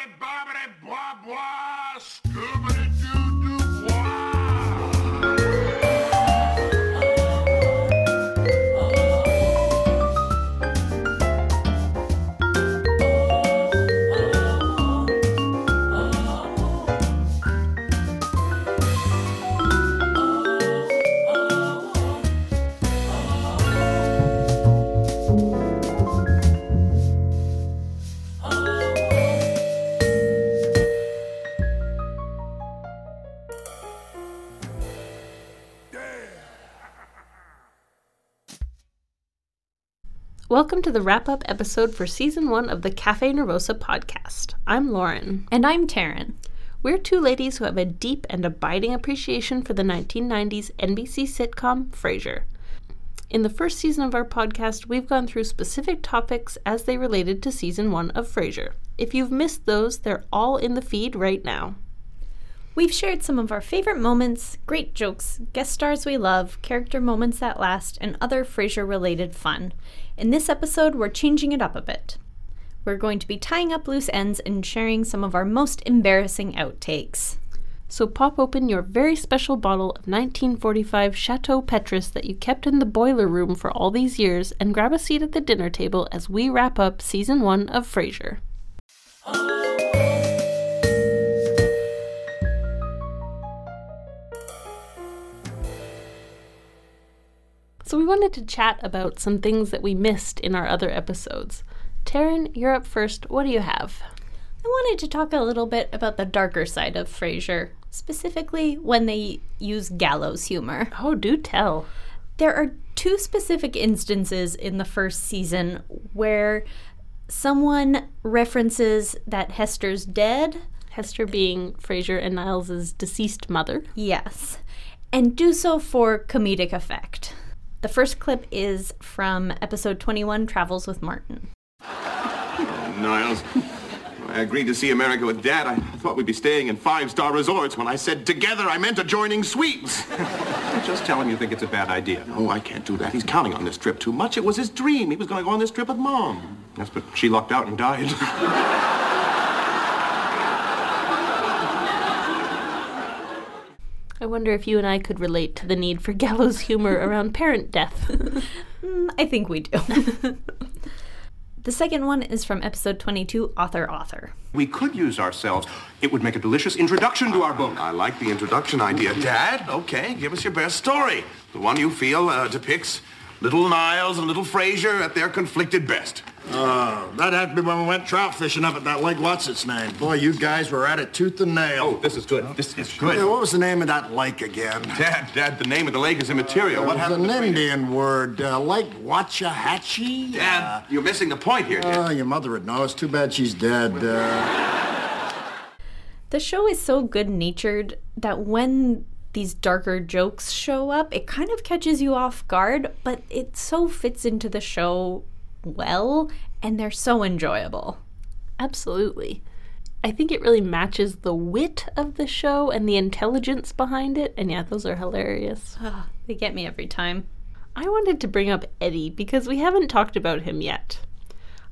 Babre, babre, Welcome to the wrap up episode for season one of the Cafe Nervosa podcast. I'm Lauren. And I'm Taryn. We're two ladies who have a deep and abiding appreciation for the 1990s NBC sitcom Frasier. In the first season of our podcast, we've gone through specific topics as they related to season one of Frasier. If you've missed those, they're all in the feed right now. We've shared some of our favorite moments, great jokes, guest stars we love, character moments that last, and other Frasier related fun. In this episode, we're changing it up a bit. We're going to be tying up loose ends and sharing some of our most embarrassing outtakes. So pop open your very special bottle of 1945 Chateau Petrus that you kept in the boiler room for all these years and grab a seat at the dinner table as we wrap up season one of Frasier. Wanted to chat about some things that we missed in our other episodes. Taryn, you're up first. What do you have? I wanted to talk a little bit about the darker side of Frasier, specifically when they use gallows humor. Oh, do tell. There are two specific instances in the first season where someone references that Hester's dead. Hester being Frasier and Niles' deceased mother. Yes. And do so for comedic effect. The first clip is from episode 21 Travels with Martin. Niles, I agreed to see America with Dad. I thought we'd be staying in five-star resorts. When I said together, I meant adjoining suites. Just tell him you think it's a bad idea. No, I can't do that. He's counting on this trip too much. It was his dream. He was going to go on this trip with Mom. Yes, but she lucked out and died. I wonder if you and I could relate to the need for gallows humor around parent death. Mm, I think we do. the second one is from episode 22 Author Author. we could use ourselves. It would make a delicious introduction to our book. I like the introduction idea. Dad, okay, give us your best story. The one you feel uh, depicts little Niles and little Frasier at their conflicted best. Uh, that'd have to be when we went trout fishing up at that lake. What's its name? Boy, you guys were at it tooth and nail. Oh, this is good. This is good. Yeah, what was the name of that lake again? Dad, Dad, the name of the lake is immaterial. What It was happened an to Frasier? Indian word. Uh, lake Watchahatchee? Dad, you're missing the point here, Dad. Oh, your mother would know. It's too bad she's dead. Uh, The show is so good natured that when these darker jokes show up, it kind of catches you off guard, but it so fits into the show well, and they're so enjoyable. Absolutely. I think it really matches the wit of the show and the intelligence behind it. And yeah, those are hilarious. Ah, they get me every time. I wanted to bring up Eddie because we haven't talked about him yet.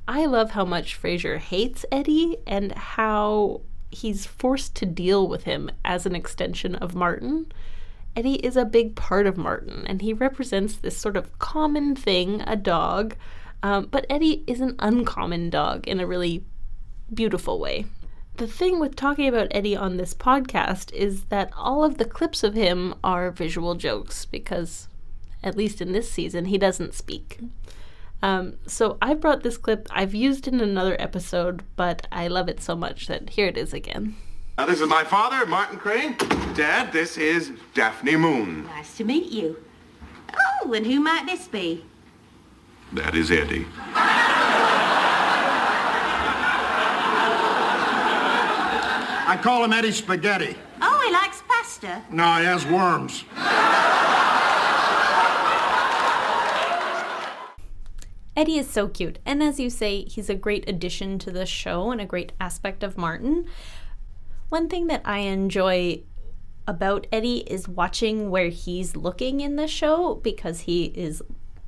I love how much Frasier hates Eddie and how he's forced to deal with him as an extension of Martin. Eddie is a big part of Martin, and he represents this sort of common thing, a dog. Um, but Eddie is an uncommon dog in a really beautiful way. The thing with talking about Eddie on this podcast is that all of the clips of him are visual jokes because, at least in this season, he doesn't speak. Um, so I brought this clip. I've used it in another episode, but I love it so much that here it is again. Now, this is my father, Martin Crane. Dad, this is Daphne Moon. Nice to meet you. Oh, and who might this be? That is Eddie. I call him Eddie Spaghetti. Oh, he likes pasta. No, he has worms. Eddie is so cute, and as you say, he's a great addition to the show and a great aspect of Martin. One thing that I enjoy about Eddie is watching where he's looking in the show because he is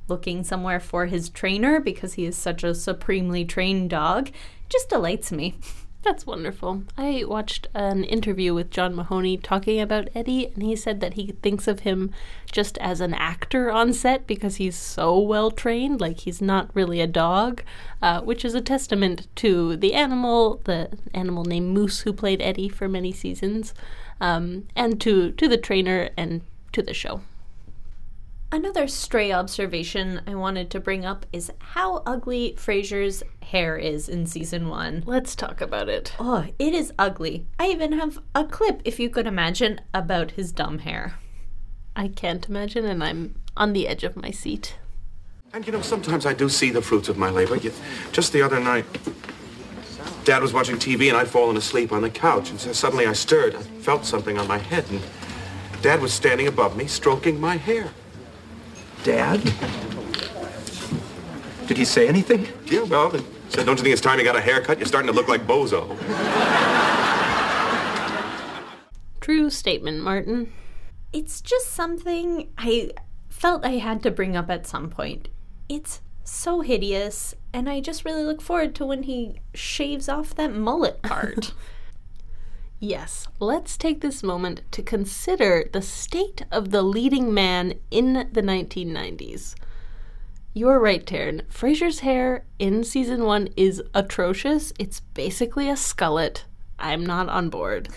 looking somewhere for his trainer because he is such a supremely trained dog. It just delights me. That's wonderful. I watched an interview with John Mahoney talking about Eddie, and he said that he thinks of him just as an actor on set because he's so well trained, like he's not really a dog, uh, which is a testament to the animal, the animal named Moose who played Eddie for many seasons, um, and to, to the trainer and to the show. Another stray observation I wanted to bring up is how ugly Frasier's hair is in season one. Let's talk about it. Oh, it is ugly. I even have a clip, if you could imagine, about his dumb hair. I can't imagine, and I'm on the edge of my seat. And you know, sometimes I do see the fruits of my labor. Just the other night, Dad was watching TV and I'd fallen asleep on the couch. And so suddenly I stirred. I felt something on my head. And Dad was standing above me, stroking my hair. Dad? Did he say anything? Yeah, well, he said, don't you think it's time you got a haircut? You're starting to look like Bozo. True statement, Martin. It's just something I felt I had to bring up at some point. It's so hideous, and I just really look forward to when he shaves off that mullet part. Yes, let's take this moment to consider the state of the leading man in the 1990s. You're right, Taryn. Frasier's hair in season one is atrocious. It's basically a skullet. I'm not on board.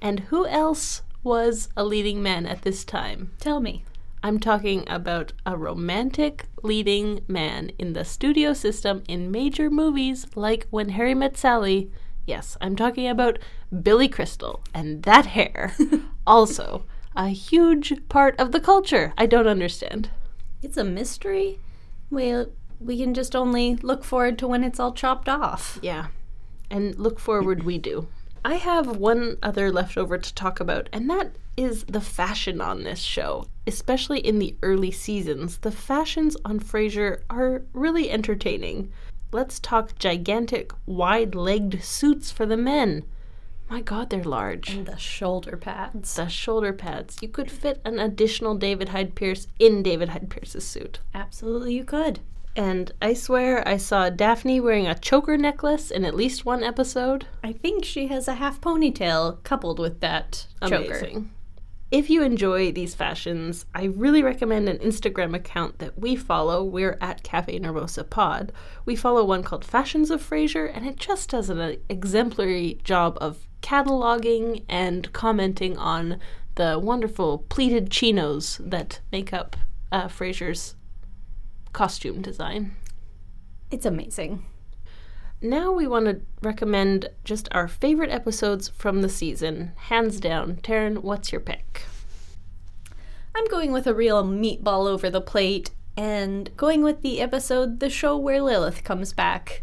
And who else was a leading man at this time? Tell me. I'm talking about a romantic leading man in the studio system in major movies like When Harry Met Sally. Yes, I'm talking about Billy Crystal and that hair. also, a huge part of the culture. I don't understand. It's a mystery. Well, we can just only look forward to when it's all chopped off. Yeah. And look forward, we do. I have one other leftover to talk about, and that is the fashion on this show, especially in the early seasons. The fashions on Frasier are really entertaining. Let's talk gigantic, wide legged suits for the men. My god, they're large. And the shoulder pads. The shoulder pads. You could fit an additional David Hyde Pierce in David Hyde Pierce's suit. Absolutely, you could. And I swear I saw Daphne wearing a choker necklace in at least one episode. I think she has a half ponytail coupled with that choker. Amazing. If you enjoy these fashions, I really recommend an Instagram account that we follow. We're at Cafe Nervosa Pod. We follow one called Fashions of Frasier, and it just does an uh, exemplary job of cataloging and commenting on the wonderful pleated chinos that make up uh, Frasier's costume design. It's amazing. Now we want to recommend just our favorite episodes from the season. Hands down. Taryn, what's your pick? I'm going with a real meatball over the plate and going with the episode The Show Where Lilith Comes Back.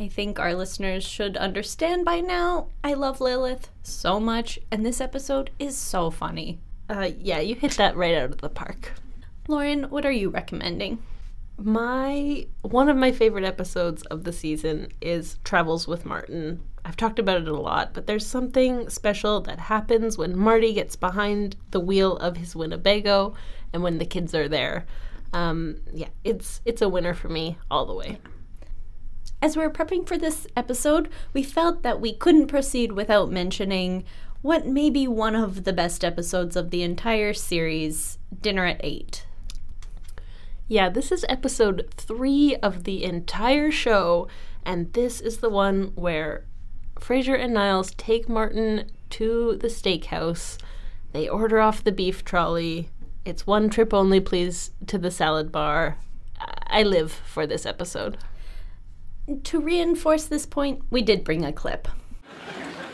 I think our listeners should understand by now I love Lilith so much, and this episode is so funny. Uh, yeah, you hit that right out of the park. Lauren, what are you recommending? My one of my favorite episodes of the season is Travels with Martin. I've talked about it a lot, but there's something special that happens when Marty gets behind the wheel of his Winnebago and when the kids are there. Um, yeah, it's it's a winner for me all the way. As we were prepping for this episode, we felt that we couldn't proceed without mentioning what may be one of the best episodes of the entire series, Dinner at 8. Yeah, this is episode three of the entire show, and this is the one where Frasier and Niles take Martin to the steakhouse. They order off the beef trolley. It's one trip only, please, to the salad bar. I live for this episode. To reinforce this point, we did bring a clip.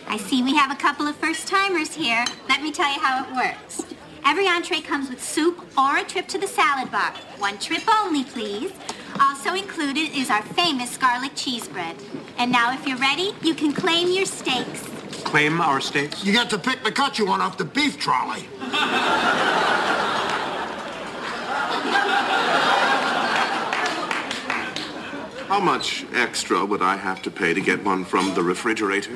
I see we have a couple of first timers here. Let me tell you how it works. Every entree comes with soup or a trip to the salad bar. One trip only, please. Also included is our famous garlic cheese bread. And now, if you're ready, you can claim your steaks. Claim our steaks? You got to pick the cut you want off the beef trolley. How much extra would I have to pay to get one from the refrigerator?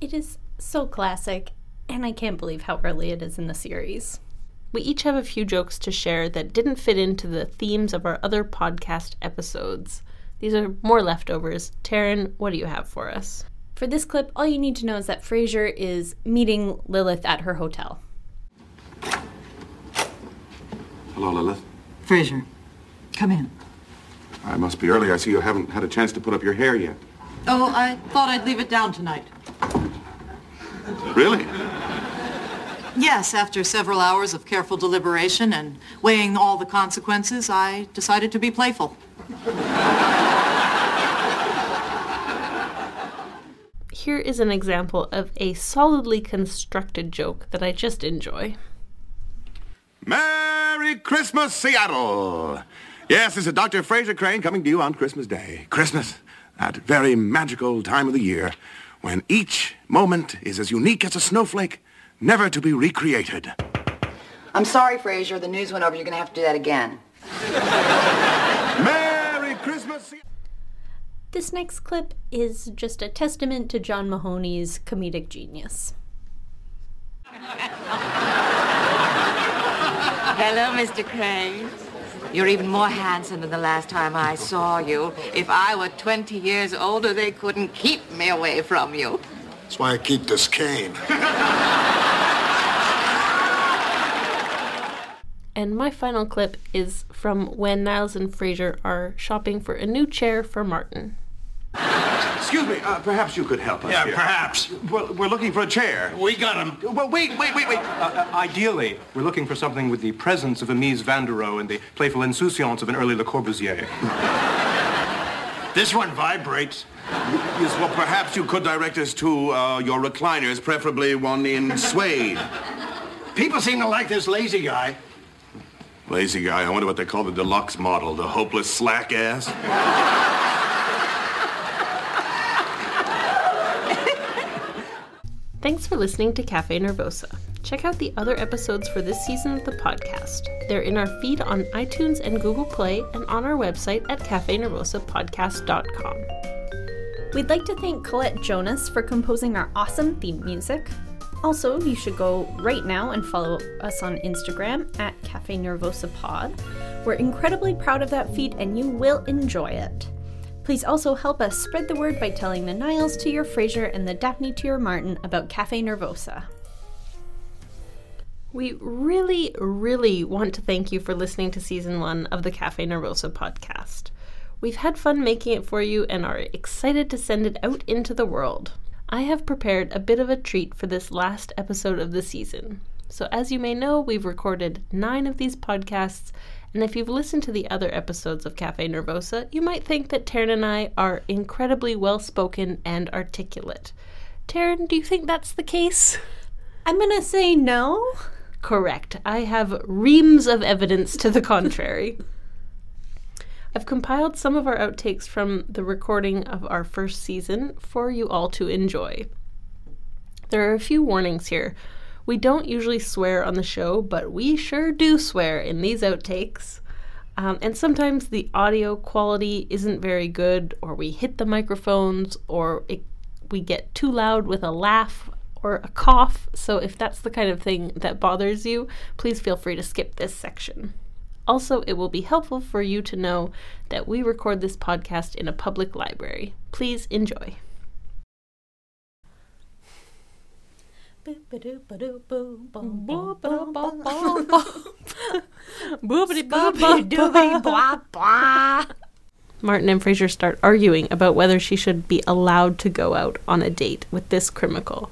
It is so classic, and I can't believe how early it is in the series. We each have a few jokes to share that didn't fit into the themes of our other podcast episodes. These are more leftovers. Taryn, what do you have for us? For this clip, all you need to know is that Frasier is meeting Lilith at her hotel. Hello, Lilith. Frasier, come in. I must be early. I see you haven't had a chance to put up your hair yet. Oh, I thought I'd leave it down tonight. Really? Yes, after several hours of careful deliberation and weighing all the consequences, I decided to be playful. Here is an example of a solidly constructed joke that I just enjoy. Merry Christmas, Seattle! Yes, this is Dr. Frasier Crane coming to you on Christmas Day. Christmas, that very magical time of the year when each moment is as unique as a snowflake, never to be recreated. I'm sorry, Frasier. The news went over. You're going to have to do that again. Merry Christmas, This next clip is just a testament to John Mahoney's comedic genius. Hello, Mr. Crane. You're even more handsome than the last time I saw you. If I were 20 years older, they couldn't keep me away from you. That's why I keep this cane. And my final clip is from when Niles and Frasier are shopping for a new chair for Martin. Excuse me, uh, perhaps you could help us Yeah, here. perhaps. Well, we're looking for a chair. We got him. Well, wait, wait, wait, wait. Uh, ideally, we're looking for something with the presence of a Mies van der Rohe and the playful insouciance of an early Le Corbusier. This one vibrates. Yes, well, perhaps you could direct us to uh, your recliners, preferably one in suede. People seem to like this lazy guy. Lazy guy. I wonder what they call the deluxe model. The hopeless slack ass. Thanks for listening to Cafe Nervosa. Check out the other episodes for this season of the podcast. They're in our feed on iTunes and Google Play and on our website at cafenervosapodcast.com. We'd like to thank Colette Jonas for composing our awesome theme music. Also, you should go right now and follow us on Instagram at Cafe Nervosa Pod. We're incredibly proud of that feed and you will enjoy it. Please also help us spread the word by telling the Niles to your Frasier and the Daphne to your Martin about Cafe Nervosa. We really, really want to thank you for listening to season one of the Cafe Nervosa podcast. We've had fun making it for you and are excited to send it out into the world. I have prepared a bit of a treat for this last episode of the season. So, as you may know, we've recorded nine of these podcasts, and if you've listened to the other episodes of Cafe Nervosa, you might think that Taryn and I are incredibly well spoken and articulate. Taryn, do you think that's the case? I'm gonna say no. Correct. I have reams of evidence to the contrary. I've compiled some of our outtakes from the recording of our first season for you all to enjoy. There are a few warnings here. We don't usually swear on the show, but we sure do swear in these outtakes. Um, and sometimes the audio quality isn't very good, or we hit the microphones, or it, we get too loud with a laugh or a cough. So if that's the kind of thing that bothers you, please feel free to skip this section. Also, it will be helpful for you to know that we record this podcast in a public library. Please enjoy. Martin and Frasier start arguing about whether she should be allowed to go out on a date with this criminal.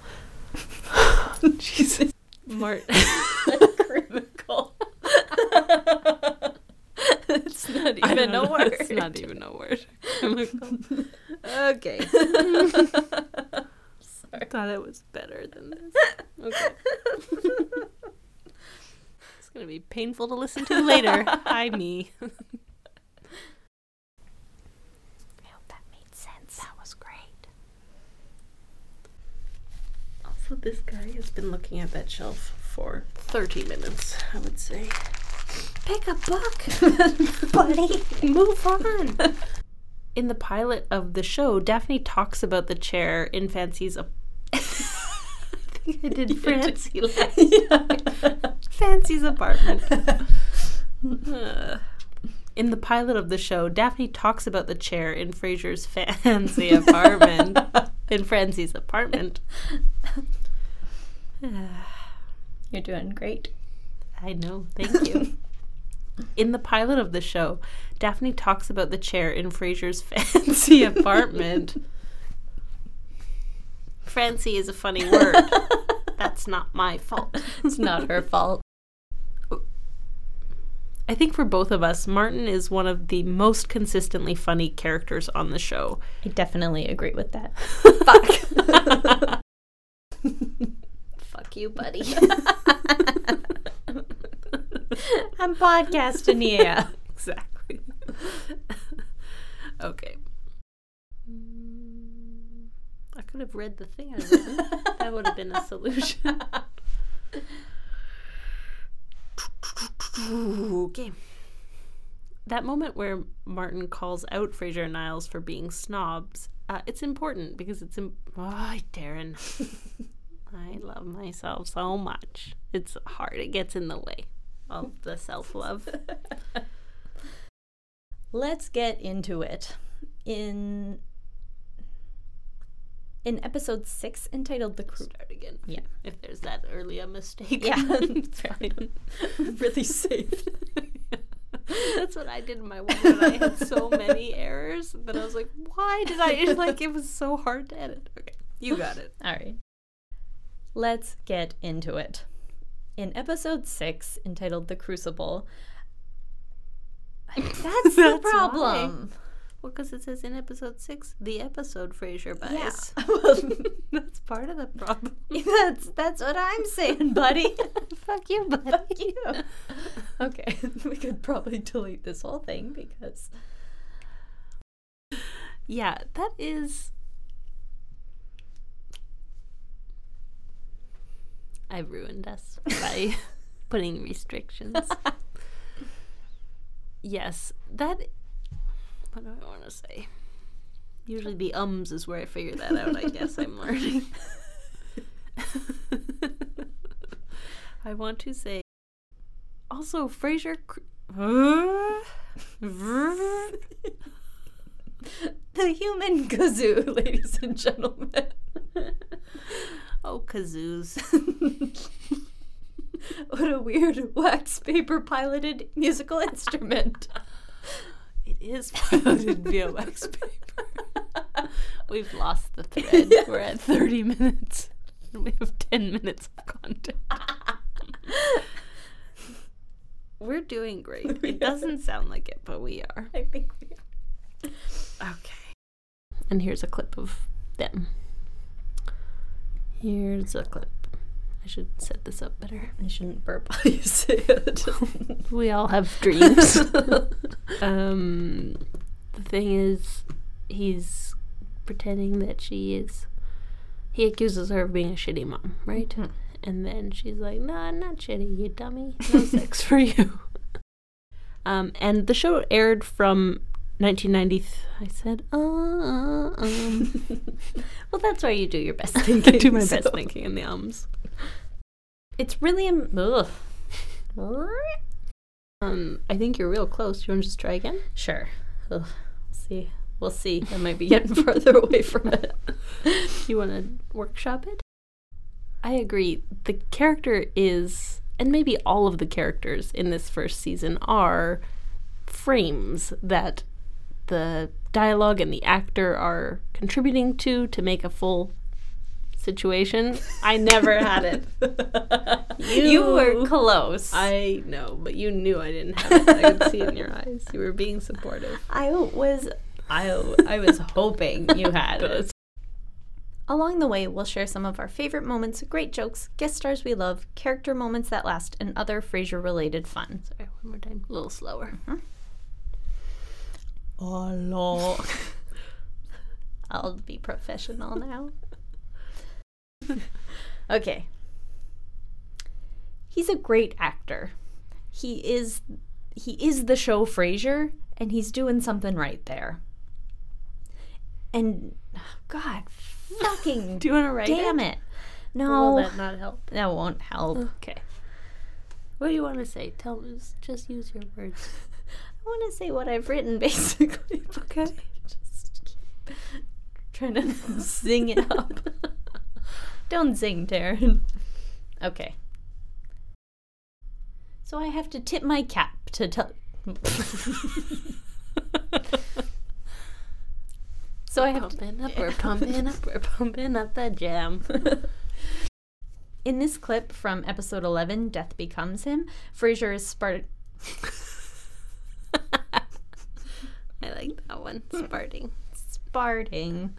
Jesus. Martin. Critical. it's not even a word. It's not even a word. okay. I thought it was better than this. Okay. it's going to be painful to listen to later. Hi, me. I hope that made sense. That was great. Also, this guy has been looking at that shelf for 30 minutes, I would say. Pick a book, buddy. Move on. In the pilot of the show, Daphne talks about the chair in Fancy's. I did Fancy Fancy's apartment. Uh, In the pilot of the show, Daphne talks about the chair in Frasier's fancy apartment. in Francie's apartment. You're doing great. I know. Thank you. In the pilot of the show, Daphne talks about the chair in Frasier's fancy apartment. Fancy is a funny word. That's not my fault. It's not her fault. I think for both of us, Martin is one of the most consistently funny characters on the show. I definitely agree with that. Fuck. Fuck you, buddy. I'm podcasting here. exactly. okay. Mm, I could have read the thing I that would have been a solution. okay. That moment where Martin calls out Frasier and Niles for being snobs, uh, it's important because it's. Im- oh, Darren. I love myself so much. It's hard. It gets in the way of the self love. Let's get into it. In in episode six, entitled "The Crew." Start again. Yeah. If there's that early a mistake. Yeah, it's fine. really safe. That's what I did in my one I had so many errors that I was like, why did I? It's like it was so hard to edit. Okay, you got it. All right. Let's get into it. In episode six, entitled "The Crucible," that's, the That's problem. Well, because it says in episode six, the episode Frasier buys. Yeah. Well, That's part of the problem. that's that's what I'm saying, buddy. Fuck you, buddy. Fuck you. Okay, we could probably delete this whole thing because Yeah, that is. I ruined us by putting restrictions. yes, that. What do I want to say? Usually the ums is where I figure that out. I guess I'm learning. I want to say. Also, Frasier. cr- the human kazoo, ladies and gentlemen. Oh, kazoos. what a weird wax paper piloted musical instrument. It is via wax paper. We've lost the thread. We're at 30 minutes. We have 10 minutes of content. We're doing great. It doesn't sound like it, but we are. I think we are. Okay. And here's a clip of them. Here's a clip. I should set this up better. I shouldn't burp while you say it. We all have dreams. Um, the thing is, he's pretending that she is. He accuses her of being a shitty mom, right? And then she's like, "No, I'm not shitty, you dummy. No sex for you." Um, and the show aired from 1990. I said, uh, um. well, that's why you do your best I thinking. do my best thinking in the ums. It's really am- ugh. Um, I think you're real close. You want to just try again? Sure. Ugh. We'll see. We'll see. I might be getting further away from it. You want to workshop it? I agree. The character is, and maybe all of the characters in this first season are frames that the dialogue and the actor are contributing to to make a full situation. I never had it. You, were close. I know, but you knew I didn't have it. I could see it in your eyes. You were being supportive. I was I, I was hoping you had it. Along the way, we'll share some of our favorite moments, great jokes, guest stars we love, character moments that last, and other Frasier related fun. Sorry, one more time. A little slower. Mm-hmm. Hello. I'll be professional now. okay. He's a great actor. He is he is the show Frasier and he's doing something right there. And God, fucking Do you want to write damn it? it. No. Will that not help? that won't help. Okay. What do you want to say? Tell us. Just use your words. I want to say what I've written, basically. Okay. Just keep trying to sing it up. Don't zing, Taryn. Okay. So I have to tip my cap to tell. so I have to. Pumping up, we're pumping up, we're pumping up the jam. In this clip from episode 11, Death Becomes Him, Frasier is Spart. I like that one. Sparting. Sparting.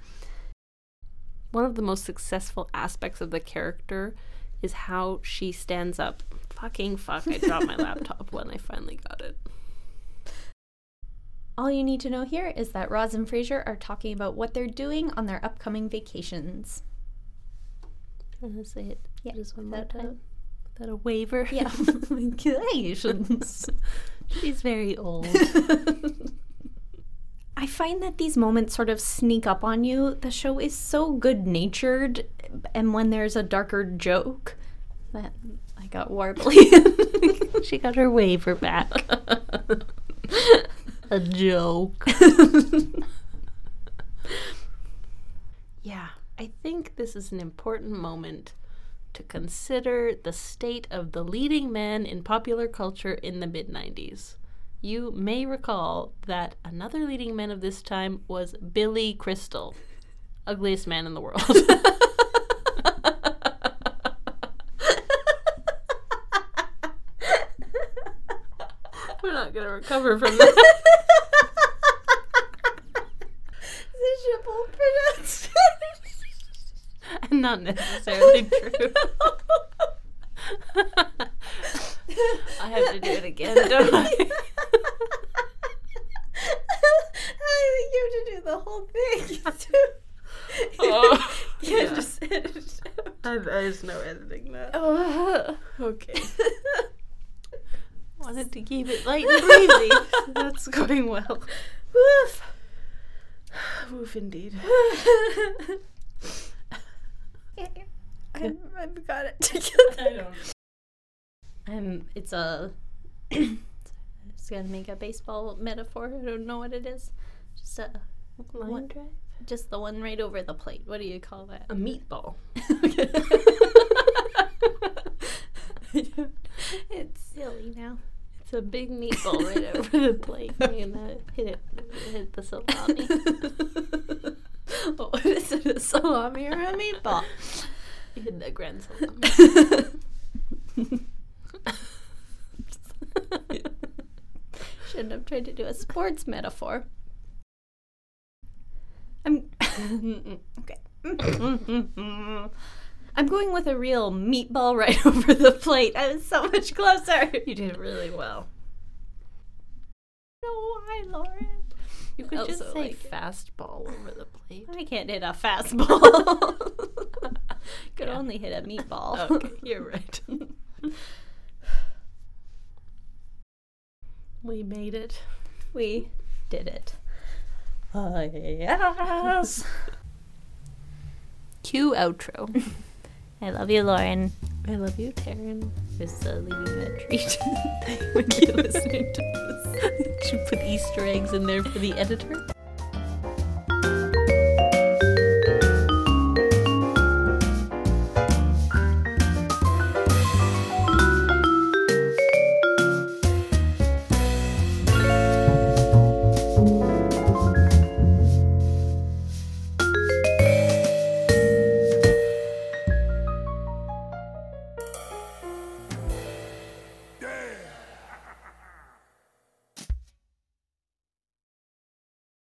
One of the most successful aspects of the character is how she stands up. Fucking fuck, I dropped my laptop when I finally got it. All you need to know here is that Roz and Frasier are talking about what they're doing on their upcoming vacations. Can I say it Yeah, just one more a- time? Without a waiver? Yeah, vacations. She's very old. I find that these moments sort of sneak up on you. The show is so good natured, and when there's a darker joke, that I got warbly. she got her waiver back. a joke. yeah, I think this is an important moment to consider the state of the leading men in popular culture in the mid 90s. You may recall that another leading man of this time was Billy Crystal, ugliest man in the world. We're not going to recover from that. Not necessarily true. I have to do it again, don't I? I think you to do the whole thing. Oh, you yeah. it I, there's no editing that. out. Okay. Wanted to keep it light and breezy. so That's going well. Woof. Woof indeed. I've, I've got it together. I don't. Um, it's a. it's gonna make a baseball metaphor. I don't know what it is. Just a Line one, drive? just the one right over the plate. What do you call that? A meatball. it's silly now. It's a big meatball right over the plate. You're gonna hit it, hit the salami. what oh, is it? A salami or a meatball? You hit the grand salami. Shouldn't have tried to do a sports metaphor. I'm okay. I'm going with a real meatball right over the plate. I was so much closer. You did it really well. No, why, Lauren? You could oh, just say like fastball over the plate. I can't hit a fastball. Could Yeah. only hit a meatball. Okay, you're right. we made it. we did it. Uh, yes. Cue outro. I love you, Lauren. I love you, Taryn. Just uh, leaving a treat. when you're listening to this. Did you put Easter eggs in there for the editor?